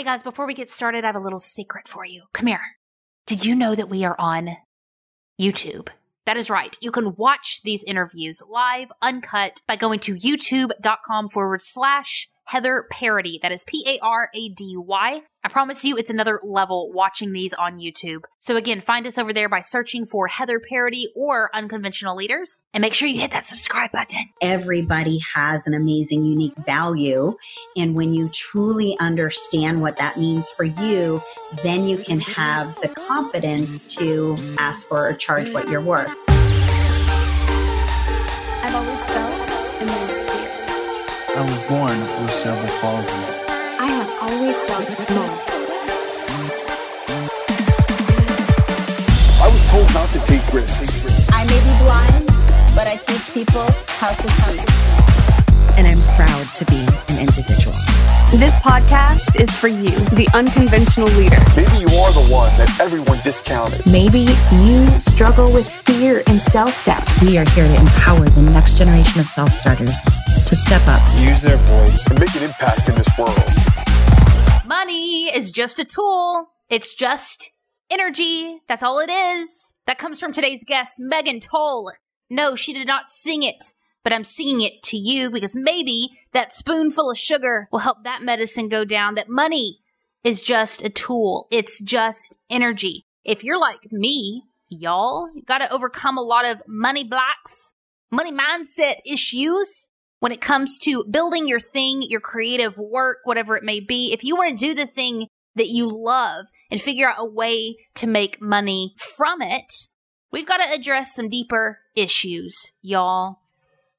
Hey guys, before we get started, I have a little secret for you. Come here. Did you know that we are on YouTube? That is right. You can watch these interviews live, uncut, by going to youtube.com forward slash Heather Parady. That is P A R A D Y. I promise you it's another level watching these on YouTube. So again, find us over there by searching for Heather Parady or Unconventional Leaders and make sure you hit that subscribe button. Everybody has an amazing, unique value. And when you truly understand what that means for you, then you can have the confidence to ask for or charge what you're worth. I've always felt immense fear. I was born with cerebral palsy. I have always felt small. I was told not to take risks. I may be blind, but I teach people how to see. and I'm proud to be an individual. This podcast is for you, the unconventional leader. Maybe you are the one that everyone discounted. Maybe you struggle with fear and self doubt. We are here to empower the next generation of self starters to step up. Use their voice. And make an impact in this world. Money is just a tool. It's just energy. That's all it is. That comes from today's guest, Megan Tull. No, she did not sing it, but I'm singing it to you because maybe that spoonful of sugar will help that medicine go down. That money is just a tool. It's just energy. If you're like me, y'all, you gotta overcome a lot of money blocks, money mindset issues when it comes to building your thing, your creative work, whatever it may be. If you want to do the thing that you love and figure out a way to make money from it, we've got to address some deeper issues, y'all.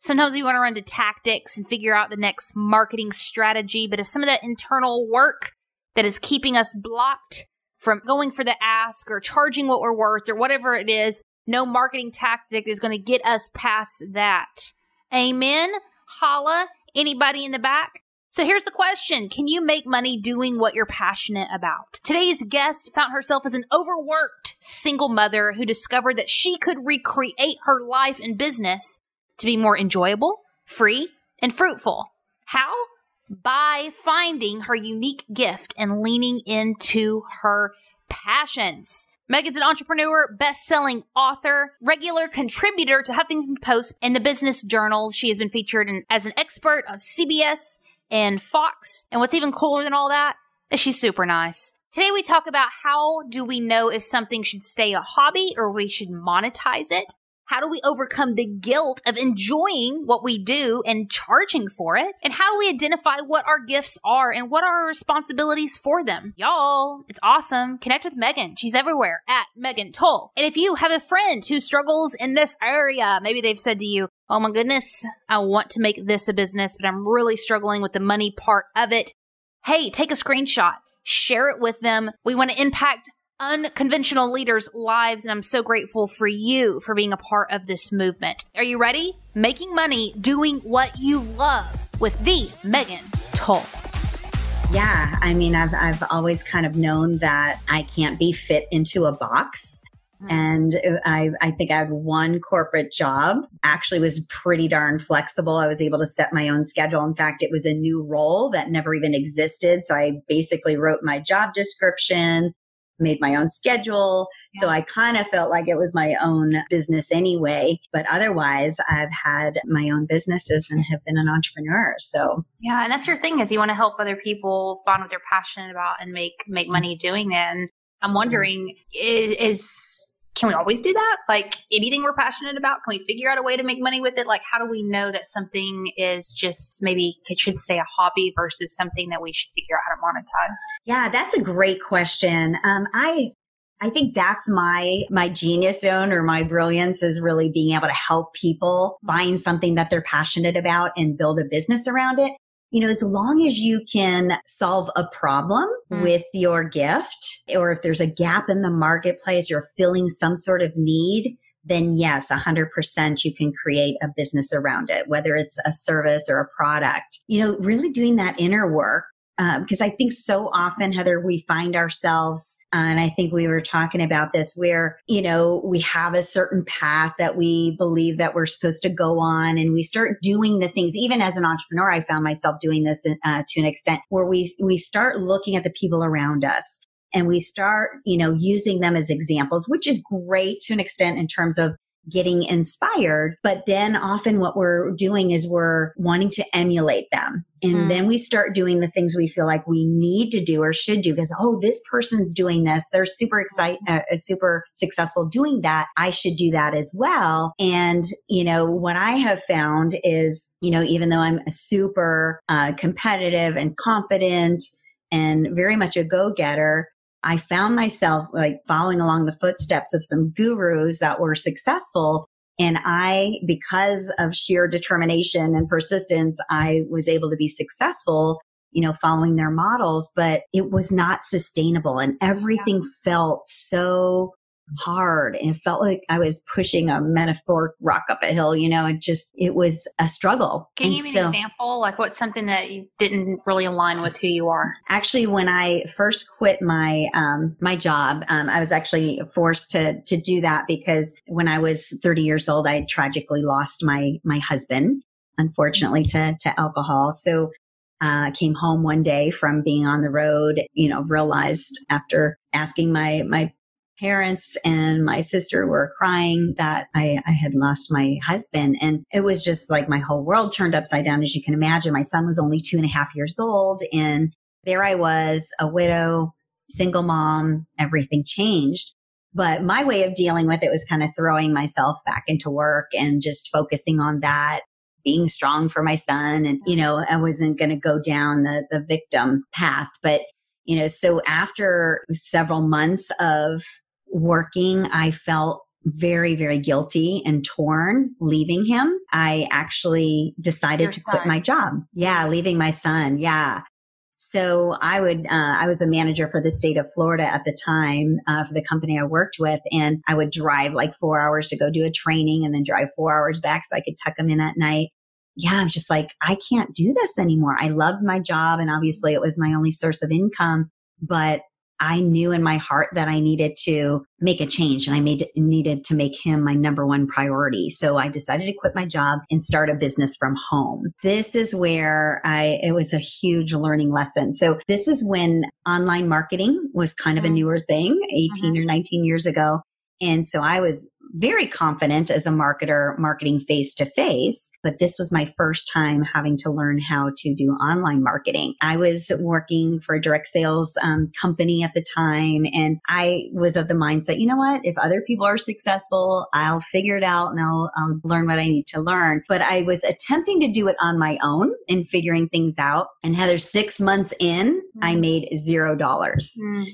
Sometimes we want to run to tactics and figure out the next marketing strategy, but if some of that internal work that is keeping us blocked from going for the ask or charging what we're worth or whatever it is, no marketing tactic is going to get us past that. Amen. Holla. Anybody in the back? So here's the question. Can you make money doing what you're passionate about? Today's guest found herself as an overworked single mother who discovered that she could recreate her life and business to be more enjoyable, free, and fruitful. How? By finding her unique gift and leaning into her passions. Megan's an entrepreneur, best-selling author, regular contributor to Huffington Post and the business journals. She has been featured in, as an expert on CBS and Fox. And what's even cooler than all that is she's super nice. Today we talk about how do we know if something should stay a hobby or we should monetize it? How do we overcome the guilt of enjoying what we do and charging for it? And how do we identify what our gifts are and what are our responsibilities for them? Y'all, it's awesome. Connect with Megan. She's everywhere at Megan Tull. And if you have a friend who struggles in this area, maybe they've said to you, Oh my goodness, I want to make this a business, but I'm really struggling with the money part of it. Hey, take a screenshot, share it with them. We want to impact unconventional leaders' lives, and I'm so grateful for you for being a part of this movement. Are you ready? Making money doing what you love with the Megan Tull. Yeah, I mean, I've, I've always kind of known that I can't be fit into a box. Mm. And I, I think I had one corporate job, actually was pretty darn flexible. I was able to set my own schedule. In fact, it was a new role that never even existed. So I basically wrote my job description, made my own schedule. So I kind of felt like it was my own business anyway. But otherwise, I've had my own businesses and have been an entrepreneur. So Yeah, and that's your thing is you want to help other people find what they're passionate about and make make mm-hmm. money doing it. And I'm wondering is, is can we always do that? Like anything we're passionate about, can we figure out a way to make money with it? Like how do we know that something is just maybe it should stay a hobby versus something that we should figure out monetize? Yeah, that's a great question. Um, I I think that's my my genius zone or my brilliance is really being able to help people find something that they're passionate about and build a business around it. You know, as long as you can solve a problem Mm. with your gift, or if there's a gap in the marketplace, you're filling some sort of need, then yes, 100% you can create a business around it, whether it's a service or a product. You know, really doing that inner work because I think so often, Heather, we find ourselves, uh, and I think we were talking about this, where, you know, we have a certain path that we believe that we're supposed to go on and we start doing the things, even as an entrepreneur, I found myself doing this uh, to an extent where we, we start looking at the people around us and we start, you know, using them as examples, which is great to an extent in terms of getting inspired. But then often what we're doing is we're wanting to emulate them. And mm. then we start doing the things we feel like we need to do or should do because, oh, this person's doing this. They're super excited, uh, uh, super successful doing that. I should do that as well. And, you know, what I have found is, you know, even though I'm a super uh, competitive and confident and very much a go getter, I found myself like following along the footsteps of some gurus that were successful. And I, because of sheer determination and persistence, I was able to be successful, you know, following their models, but it was not sustainable and everything yeah. felt so hard and it felt like I was pushing a metaphoric rock up a hill, you know, it just, it was a struggle. Can and you give me so, an example? Like what's something that you didn't really align with who you are? Actually, when I first quit my, um, my job, um, I was actually forced to, to do that because when I was 30 years old, I tragically lost my, my husband, unfortunately to, to alcohol. So uh, came home one day from being on the road, you know, realized after asking my, my parents and my sister were crying that I, I, had lost my husband. And it was just like my whole world turned upside down, as you can imagine. My son was only two and a half years old. And there I was, a widow, single mom, everything changed. But my way of dealing with it was kind of throwing myself back into work and just focusing on that being strong for my son and you know i wasn't going to go down the the victim path but you know so after several months of working, I felt very, very guilty and torn leaving him. I actually decided Your to son. quit my job. Yeah, leaving my son. Yeah. So I would, uh, I was a manager for the state of Florida at the time uh, for the company I worked with. And I would drive like four hours to go do a training and then drive four hours back so I could tuck them in at night. Yeah, I'm just like, I can't do this anymore. I loved my job and obviously it was my only source of income, but I knew in my heart that I needed to make a change and I made needed to make him my number one priority. So I decided to quit my job and start a business from home. This is where I, it was a huge learning lesson. So this is when online marketing was kind of a mm-hmm. newer thing 18 mm-hmm. or 19 years ago. And so I was very confident as a marketer marketing face to face, but this was my first time having to learn how to do online marketing. I was working for a direct sales um, company at the time, and I was of the mindset, you know what? If other people are successful, I'll figure it out and I'll, I'll learn what I need to learn. But I was attempting to do it on my own and figuring things out. And Heather, six months in, mm. I made zero dollars. Mm.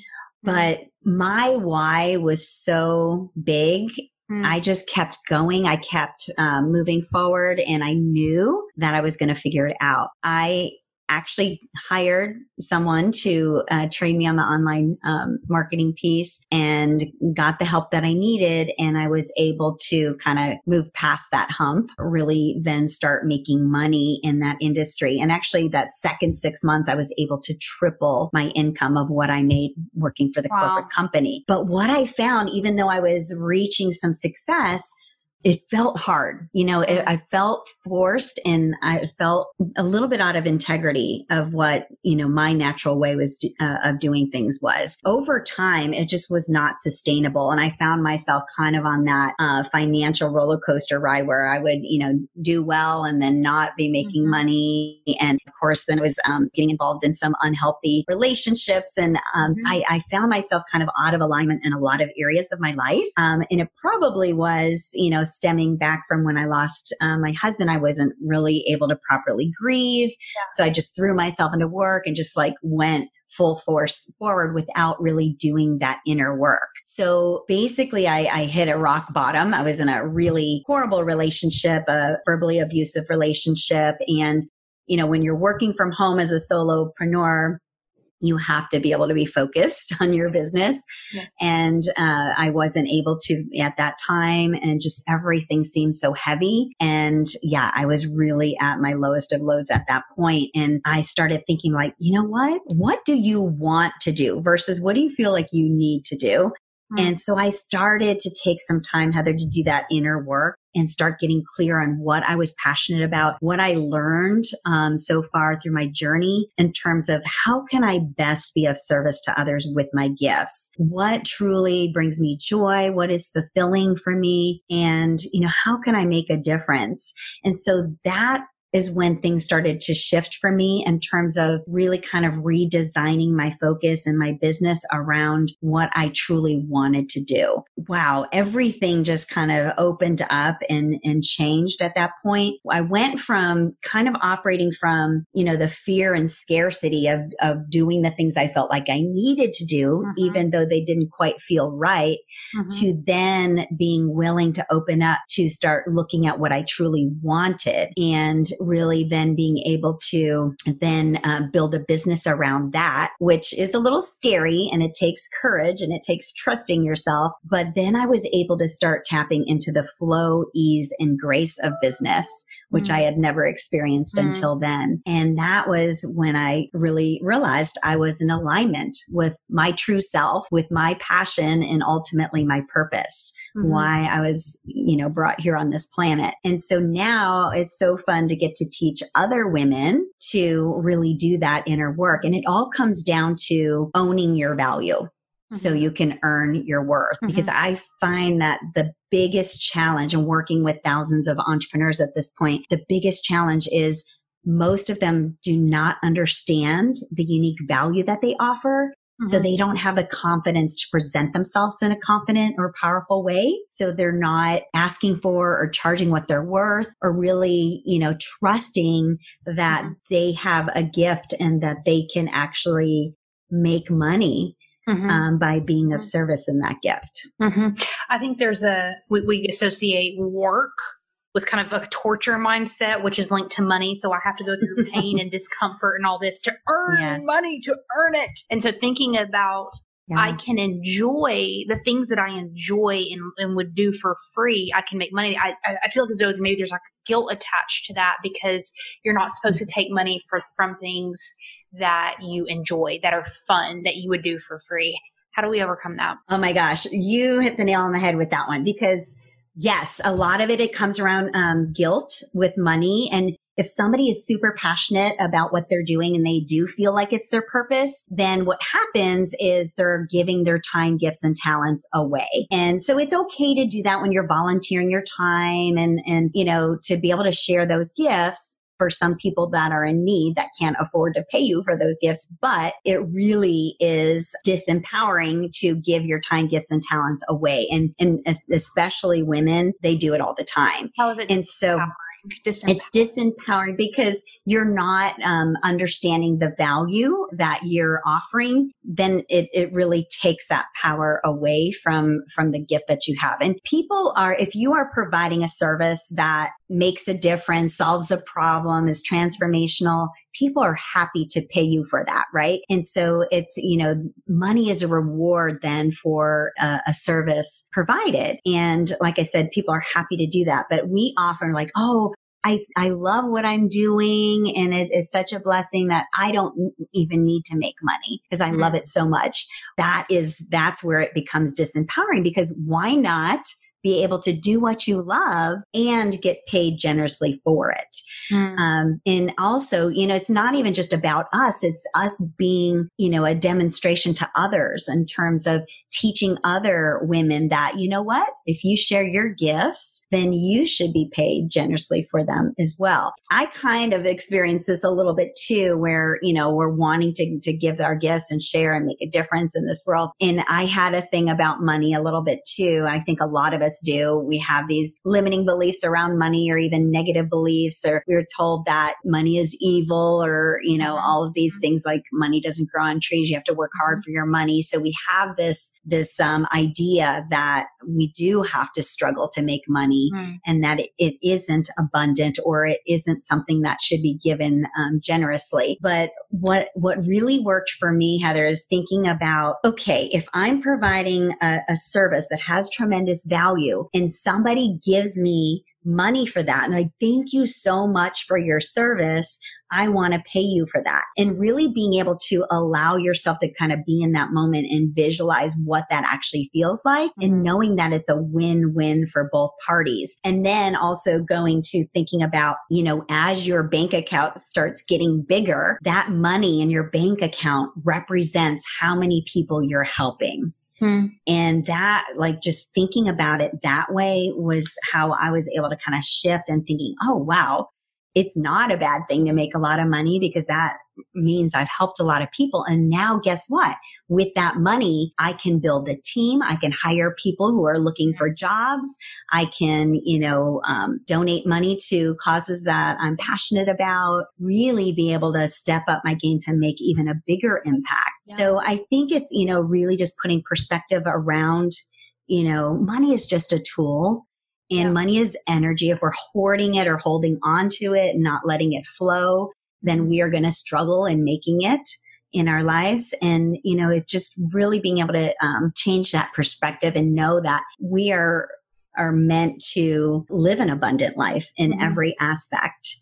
But my why was so big Mm. I just kept going. I kept um, moving forward and I knew that I was going to figure it out. I actually hired someone to uh, train me on the online um, marketing piece and got the help that I needed. And I was able to kind of move past that hump, really then start making money in that industry. And actually, that second six months, I was able to triple my income of what I made working for the wow. corporate company. But what I found, even though I was reaching some success, it felt hard. You know, it, I felt forced and I felt a little bit out of integrity of what, you know, my natural way was uh, of doing things was. Over time, it just was not sustainable. And I found myself kind of on that uh, financial roller coaster ride where I would, you know, do well and then not be making mm-hmm. money. And of course, then I was um, getting involved in some unhealthy relationships. And um, mm-hmm. I, I, found myself kind of out of alignment in a lot of areas of my life. Um, and it probably was, you know, stemming back from when I lost um, my husband. I wasn't really able to properly grieve. Yeah. So I just threw myself into work and just like went full force forward without really doing that inner work. So basically, I, I, hit a rock bottom. I was in a really horrible relationship, a verbally abusive relationship. And, you know, when you're working from home as a solopreneur, you have to be able to be focused on your business. Yes. And uh, I wasn't able to at that time. And just everything seemed so heavy. And yeah, I was really at my lowest of lows at that point. And I started thinking, like, you know what? What do you want to do versus what do you feel like you need to do? Mm. And so I started to take some time, Heather, to do that inner work and start getting clear on what I was passionate about, what I learned um, so far through my journey in terms of how can I best be of service to others with my gifts? What truly brings me joy? What is fulfilling for me? And, you know, how can I make a difference? And so that is when things started to shift for me in terms of really kind of redesigning my focus and my business around what I truly wanted to do. Wow, everything just kind of opened up and, and changed at that point. I went from kind of operating from, you know, the fear and scarcity of, of doing the things I felt like I needed to do, Mhm. even though they didn't quite feel right Mhm. to then being willing to open up to start looking at what I truly wanted and really then being able to then uh, build a business around that, which is a little scary and it takes courage and it takes trusting yourself. But then I was able to start tapping into the flow, ease, and grace of business which Mm. I had never experienced Mm. until then. And that was when I really realized I was in alignment with my true self, with my passion and ultimately my purpose, Mhm. why I was, you know, brought here on this planet. And so now it's so fun to get to teach other women to really do that inner work. And it all comes down to owning your value so Mhm. you can earn your worth. Because I find that the biggest challenge in working with thousands of entrepreneurs at this point, the biggest challenge is most of them do not understand the unique value that they offer. So Mhm. they don't have the confidence to present themselves in a confident or powerful way. So they're not asking for or charging what they're worth or really, you know, trusting that Mhm. they have a gift and that they can actually make money Mhm. um, by being of Mhm. service in that gift. hmm I think there's a we, we associate work with kind of a torture mindset, which is linked to money. So I have to go through pain and discomfort and all this to earn Yes. money to earn it. And so thinking about Yeah. I can enjoy the things that I enjoy and, and would do for free. I can make money. I, I I feel like as though maybe there's like guilt attached to that because you're not supposed to take money for from things that you enjoy, that are fun, that you would do for free. How do we overcome that? Oh my gosh, you hit the nail on the head with that one because yes, a lot of it it comes around um, guilt with money, and if somebody is super passionate about what they're doing and they do feel like it's their purpose, then what happens is they're giving their time, gifts, and talents away. And so it's okay to do that when you're volunteering your time and and you know to be able to share those gifts for some people that are in need that can't afford to pay you for those gifts, but it really is disempowering to give your time, gifts, and talents away. And, and especially women, they do it all the time. How is it And so disempowering? It's disempowering because you're not um, understanding the value that you're offering then it, it really takes that power away from from the gift that you have and people are if you are providing a service that makes a difference solves a problem is transformational people are happy to pay you for that right? And so it's you know money is a reward then for a, a service provided. And like i said people are happy to do that. But we often like oh I, I love what I'm doing and it, it's such a blessing that I don't even need to make money because I mm-hmm. love it so much. That is, that's where it becomes disempowering because why not be able to do what you love and get paid generously for it? Mm. Um, and also, you know, it's not even just about us. It's us being, you know, a demonstration to others in terms of teaching other women that, you know what, if you share your gifts, then you should be paid generously for them as well. I kind of experienced this a little bit too, where, you know, we're wanting to, to give our gifts and share and make a difference in this world. And I had a thing about money a little bit too. I think a lot of us do. We have these limiting beliefs around money or even negative beliefs, or we're we're told that money is evil or, you know, Mm-hmm. all of these things like money doesn't grow on trees. You have to work hard for your money. So we have this, this, um, idea that we do have to struggle to make money Hmm. and that it, it isn't abundant or it isn't something that should be given um, generously. But what what really worked for me, Heather, is thinking about okay, if I'm providing a, a service that has tremendous value, and somebody gives me money for that, and like thank you so much for your service. I want to pay you for that. And really being able to allow yourself to kind of be in that moment and visualize what that actually feels like and knowing that it's a win-win for both parties. And then also going to thinking about, you know, as your bank account starts getting bigger, that money in your bank account represents how many people you're helping. Hmm. And that, like, just thinking about it that way was how I was able to kind of shift and thinking, oh, wow, it's not a bad thing to make a lot of money because that means I've helped a lot of people. And now guess what? With that money, I can build a team. I can hire people who are looking for jobs. I can, you know, um, donate money to causes that I'm passionate about, really be able to step up my game to make even a bigger impact. Yeah. So I think it's, you know, really just putting perspective around, you know, money is just a tool. And Yeah. money is energy. If we're hoarding it or holding on to it and not letting it flow, then we are going to struggle in making it in our lives. And, you know, it's just really being able to um, change that perspective and know that we are, are meant to live an abundant life in Mhm. every aspect.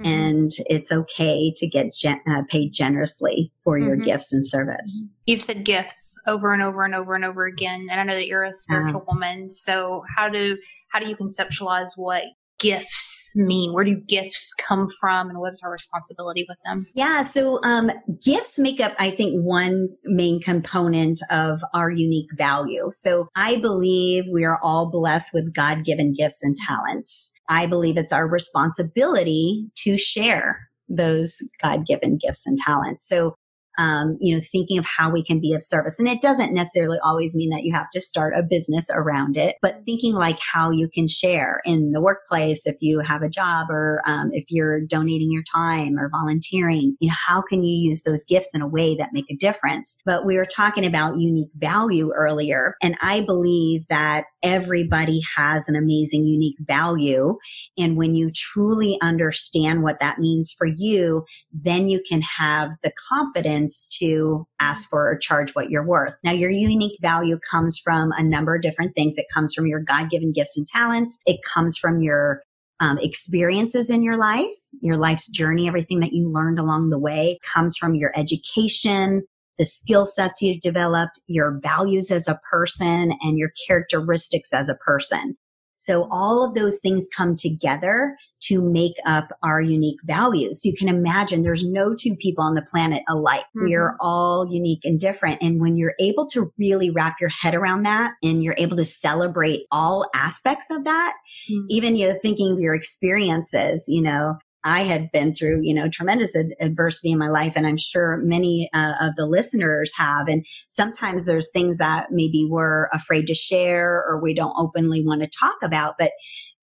Mhm. And it's okay to get gen- uh, paid generously for your Mhm. gifts and service. You've said gifts over and over and over and over again, and I know that you're a spiritual woman. So how do how do you conceptualize what gifts mean? Where do gifts come from, and what is our responsibility with them? Yeah. So, um, gifts make up, I think, one main component of our unique value. So I believe we are all blessed with God given gifts and talents. I believe it's our responsibility to share those God given gifts and talents. So, um, you know, thinking of how we can be of service. And it doesn't necessarily always mean that you have to start a business around it, but thinking like how you can share in the workplace if you have a job or um, if you're donating your time or volunteering, you know, how can you use those gifts in a way that make a difference? But we were talking about unique value earlier, and I believe that everybody has an amazing unique value. And when you truly understand what that means for you, then you can have the confidence to ask for or charge what you're worth. Now, your unique value comes from a number of different things. It comes from your God given gifts and talents. It comes from your um, experiences in your life, your life's journey, everything that you learned along the way comes from your education, the skill sets you've developed, your values as a person, and your characteristics as a person. So all of those things come together to make up our unique values. You can imagine there's no two people on the planet alike. We are all unique and different. And when you're able to really wrap your head around that and you're able to celebrate all aspects of that, Mhm. even you know, thinking of your experiences, you know, I had been through, you know, tremendous ad- adversity in my life, and I'm sure many uh, of the listeners have. And sometimes there's things that maybe we're afraid to share or we don't openly want to talk about, but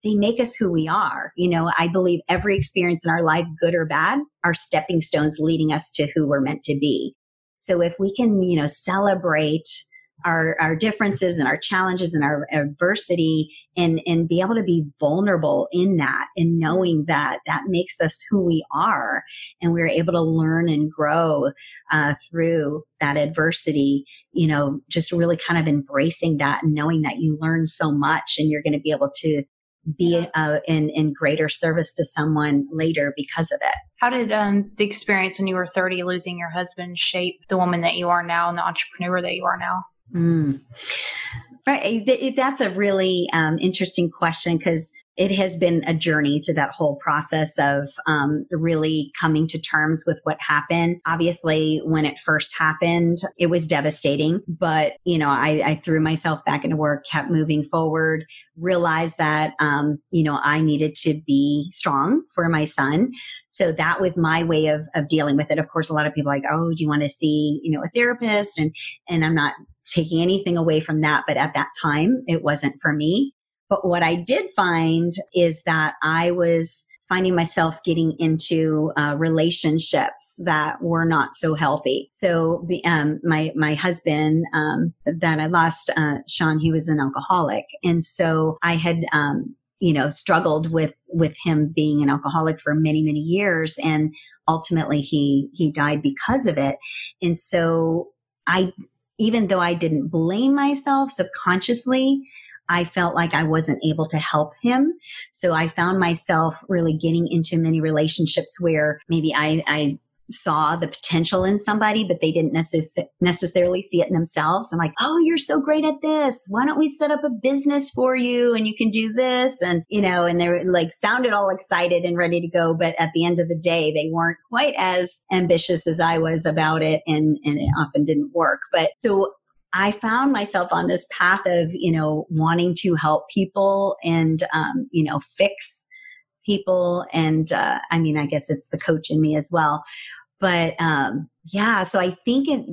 they make us who we are. You know, I believe every experience in our life, good or bad, are stepping stones leading us to who we're meant to be. So if we can, you know, celebrate our, our differences and our challenges and our adversity and, and be able to be vulnerable in that and knowing that that makes us who we are and we're able to learn and grow uh, through that adversity, you know, just really kind of embracing that and knowing that you learn so much and you're going to be able to be uh, in, in greater service to someone later because of it. How did um, the experience when you were 30 losing your husband shape the woman that you are now and the entrepreneur that you are now? Mm. Right. That's a really um, interesting question because it has been a journey through that whole process of um, really coming to terms with what happened. Obviously, when it first happened, it was devastating, but you know, I, I threw myself back into work, kept moving forward, realized that um, you know I needed to be strong for my son. So that was my way of of dealing with it. Of course, a lot of people like, oh, do you want to see you know a therapist? And and I'm not taking anything away from that, but at that time, it wasn't for me. But what I did find is that I was finding myself getting into uh, relationships that were not so healthy. So um, my, my husband, um, that I lost, uh, Sean, he was an alcoholic. And so I had, um, you know, struggled with, with him being an alcoholic for many, many years. And ultimately he, he died because of it. And so I, even though I didn't blame myself subconsciously, I felt like I wasn't able to help him. So I found myself really getting into many relationships where maybe I, I saw the potential in somebody, but they didn't necess- necessarily see it in themselves. I'm like, oh, you're so great at this. Why don't we set up a business for you and you can do this? And, you know, and they're like sounded all excited and ready to go. But at the end of the day, they weren't quite as ambitious as I was about it and, and it often didn't work. But so I found myself on this path of, you know, wanting to help people and, um, you know, fix people. And, uh, I mean, I guess it's the coach in me as well. But, um, yeah, so I think it,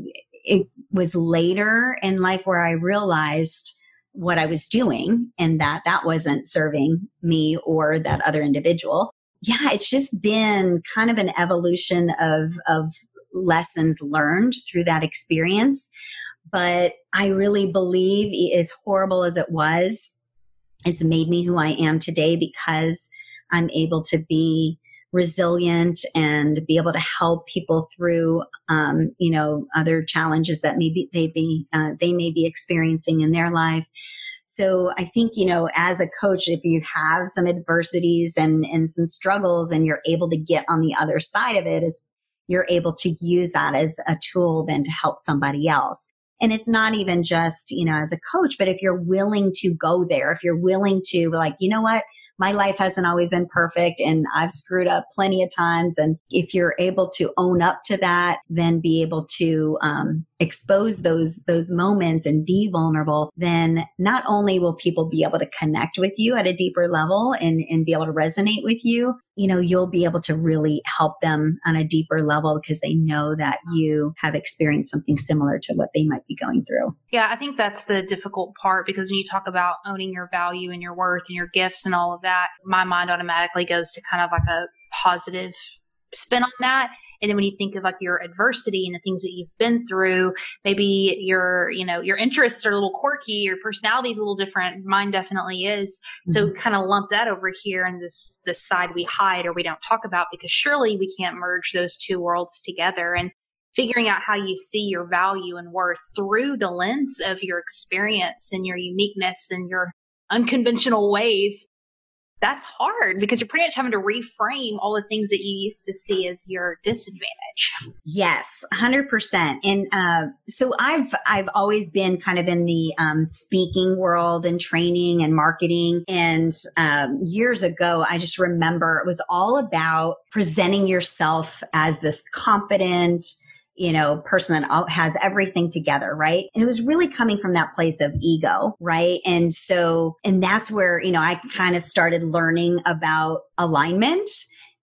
it was later in life where I realized what I was doing and that that wasn't serving me or that other individual. Yeah, it's just been kind of an evolution of, of lessons learned through that experience but I really believe as horrible as it was, it's made me who I am today because I'm able to be resilient and be able to help people through, um, you know, other challenges that maybe they be uh, they may be experiencing in their life. So I think you know, as a coach, if you have some adversities and and some struggles, and you're able to get on the other side of it, is you're able to use that as a tool then to help somebody else. And it's not even just, you know, as a coach, but if you're willing to go there, if you're willing to like, you know what? My life hasn't always been perfect and I've screwed up plenty of times. And if you're able to own up to that, then be able to, um, expose those, those moments and be vulnerable, then not only will people be able to connect with you at a deeper level and, and be able to resonate with you, you know, you'll be able to really help them on a deeper level because they know that you have experienced something similar to what they might be going through. Yeah, I think that's the difficult part because when you talk about owning your value and your worth and your gifts and all of that, my mind automatically goes to kind of like a positive spin on that. And then when you think of like your adversity and the things that you've been through, maybe your, you know, your interests are a little quirky, your personality is a little different. Mine definitely is. Mm-hmm. So kind of lump that over here and this, this side we hide or we don't talk about because surely we can't merge those two worlds together. And figuring out how you see your value and worth through the lens of your experience and your uniqueness and your unconventional ways that's hard because you're pretty much having to reframe all the things that you used to see as your disadvantage. Yes, hundred percent. And uh, so I've I've always been kind of in the um, speaking world and training and marketing. And um, years ago, I just remember it was all about presenting yourself as this confident you know, person that has everything together, right? And it was really coming from that place of ego, right? And so, and that's where, you know, I kind of started learning about alignment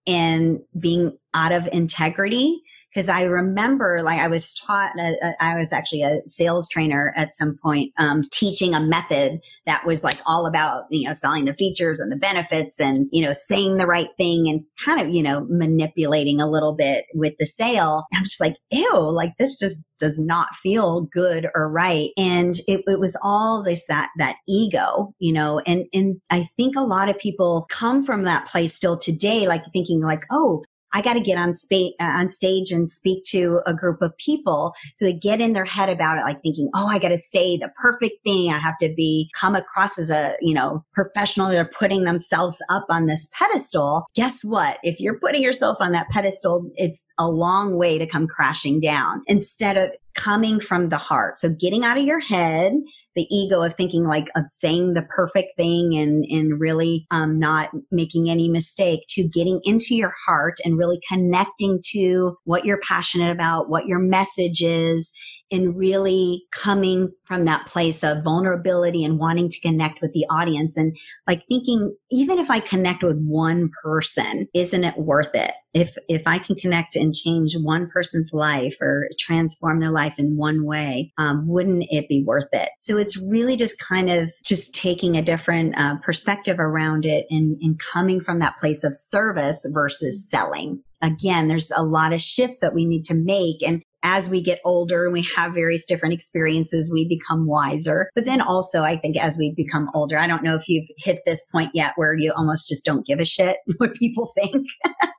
and being out of integrity because I remember like I was taught, uh, uh, I was actually a sales trainer at some point, um, teaching a method that was like all about, you know, selling the features and the benefits and, you know, saying the right thing and kind of, you know, manipulating a little bit with the sale. And I'm just like, ew, like this just does not feel good or right. And it, it was all this, that, that ego, you know, and, and I think a lot of people come from that place still today, like thinking like, oh, I got to get on, spa- uh, on stage and speak to a group of people. So they get in their head about it, like thinking, oh, I got to say the perfect thing. I have to be come across as a, you know, professional. They're putting themselves up on this pedestal. Guess what? If you're putting yourself on that pedestal, it's a long way to come crashing down instead of coming from the heart. So getting out of your head, the ego of thinking like of saying the perfect thing and, and really um, not making any mistake to getting into your heart and really connecting to what you're passionate about, what your message is, in really coming from that place of vulnerability and wanting to connect with the audience and like thinking even if i connect with one person isn't it worth it? If if i can connect and change one person's life or transform their life in one way um, wouldn't it be worth it? So it's really just kind of just taking a different uh, perspective around it and, and coming from that place of service versus selling. Again, there's a lot of shifts that we need to make. And as we get older and we have various different experiences, we become wiser. But then also, I think as we become older, I don't know if you've hit this point yet where you almost just don't give a shit what people think.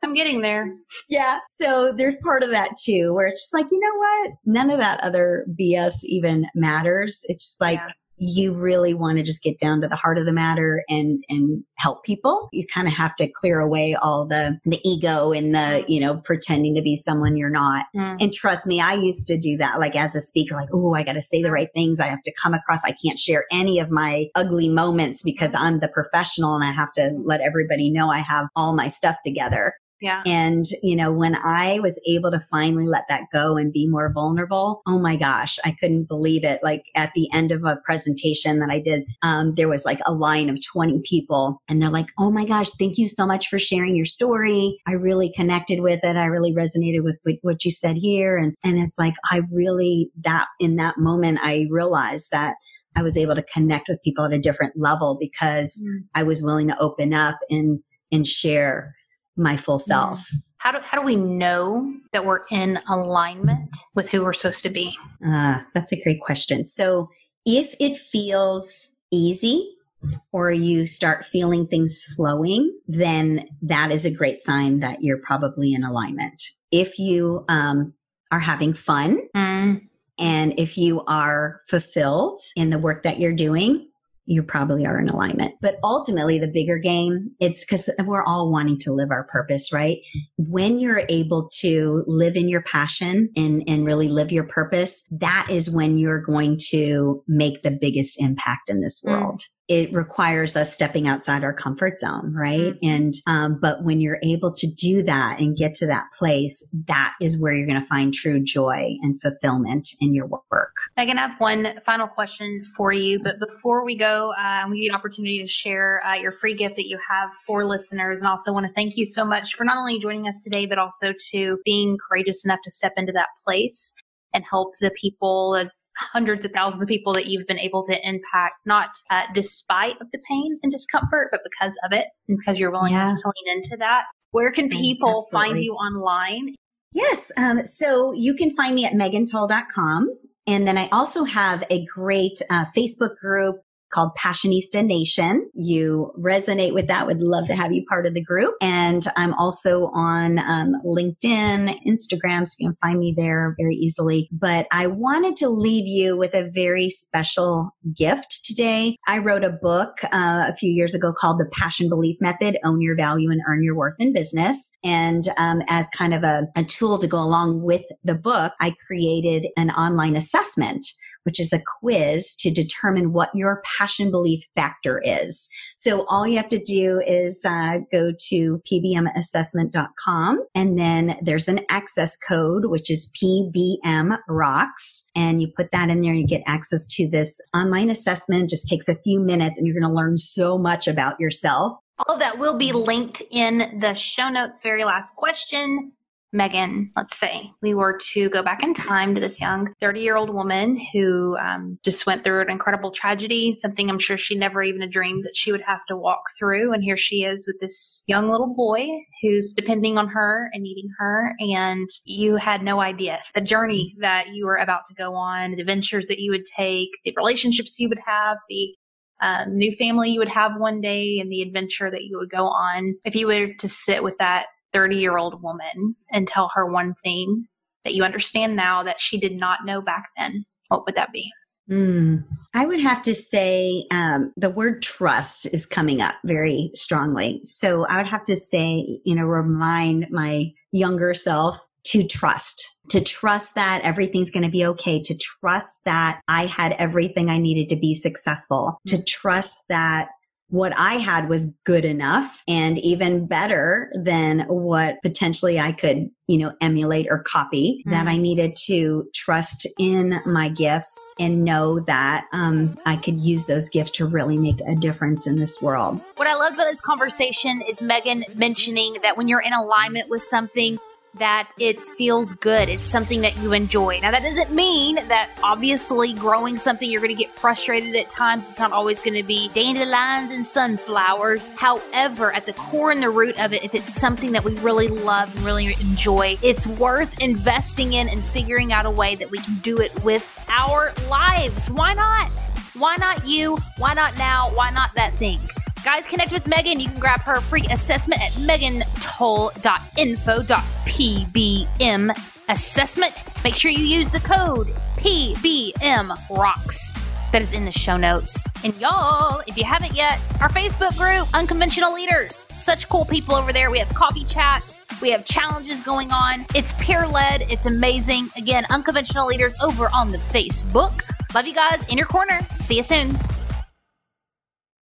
I'm getting there. Yeah. So there's part of that too, where it's just like, you know what? None of that other BS even matters. It's just like, Yeah. You really want to just get down to the heart of the matter and and help people. You kind of have to clear away all the the ego and the you know pretending to be someone you're not. Mm. and trust me i used to do that like as a speaker like oh i got to say the right things. I have to come across. I can't share any of my ugly moments because i'm the professional and i have to let everybody know i have all my stuff together Yeah. and, you know, when I was able to finally let that go and be more vulnerable, oh my gosh, I couldn't believe it. Like at the end of a presentation that I did, um, there was like a line of 20 people and they're like, oh my gosh, thank you so much for sharing your story. I really connected with it. I really resonated with what- what you said here. And, and it's like, I really, that in that moment, I realized that I was able to connect with people at a different level because Mm. I was willing to open up and, and share my full self. How do how do we know that we're in alignment with who we're supposed to be? Uh, that's a great question. So if it feels easy or you start feeling things flowing, then that is a great sign that you're probably in alignment. If you um, are having fun Mm. and if you are fulfilled in the work that you're doing, you probably are in alignment. But ultimately, the bigger game, it's because we're all wanting to live our purpose, right? When you're able to live in your passion and, and really live your purpose, that is when you're going to make the biggest impact in this Mm. It requires us stepping outside our comfort zone, right? And, um, but when you're able to do that and get to that place, that is where you're going to find true joy and fulfillment in your work. I have one final question for you. But before we go, uh, we need an opportunity to share uh, your free gift that you have for listeners. And also want to thank you so much for not only joining us today, but also to being courageous enough to step into that place and help the people, uh, hundreds of thousands of people that you've been able to impact, not uh, despite of the pain and discomfort, but because of it and because your willingness Yeah. to lean into that. Where can Mm, people find you online? Yes. Um, so you can find me at megantull.com. And then I also have a great uh, Facebook group called Passionista Nation. You resonate with that, would love to have you part of the group. And I'm also on um, LinkedIn, Instagram, so you can find me there very easily. But I wanted to leave you with a very special gift today. I wrote a book uh, a few years ago called The Passion Belief Method Own Your Value and Earn Your Worth in Business. And um, as kind of a, a tool to go along with the book, I created an online assessment which is a quiz to determine what your passion belief factor is. So all you have to do is uh, go to pbmassessment.com and then there's an access code, which is PBM rocks. And you put that in there and you get access to this online assessment. It just takes a few minutes and you're going to learn so much about yourself. All of that will be linked in the show notes. Very last question. Megan, let's say we were to go back in time to this young 30 year old woman who um, just went through an incredible tragedy, something I'm sure she never even dreamed that she would have to walk through. And here she is with this young little boy who's depending on her and needing her. And you had no idea the journey that you were about to go on, the ventures that you would take, the relationships you would have, the um, new family you would have one day and the adventure that you would go on. If you were to sit with that 30 year old woman and tell her one thing that you understand now that she did not know back then, what would that be? Mm. I would have to say um, the word trust is coming up very strongly. So I would have to say, you know, remind my younger self to trust, to trust that everything's going to be okay, to trust that I had everything I needed to be successful, to trust that what I had was good enough and even better than what potentially I could, you know, emulate or copy, Mm. that I needed to trust in my gifts and know that um, I could use those gifts to really make a difference in this world. What I love about this conversation is Megan mentioning that when you're in alignment with something, that it feels good. It's something that you enjoy. Now, that doesn't mean that obviously growing something you're going to get frustrated at times. It's not always going to be dandelions and sunflowers. However, at the core and the root of it, if it's something that we really love and really enjoy, it's worth investing in and figuring out a way that we can do it with our lives. Why not? Why not you? Why not now? Why not that thing? Guys, connect with Megan. You can grab her free assessment at megantull.info.pbm assessment. Make sure you use the code PBM Rocks. That is in the show notes. And y'all, if you haven't yet, our Facebook group, Unconventional Leaders. Such cool people over there. We have coffee chats, we have challenges going on. It's peer led, it's amazing. Again, Unconventional Leaders over on the Facebook. Love you guys in your corner. See you soon.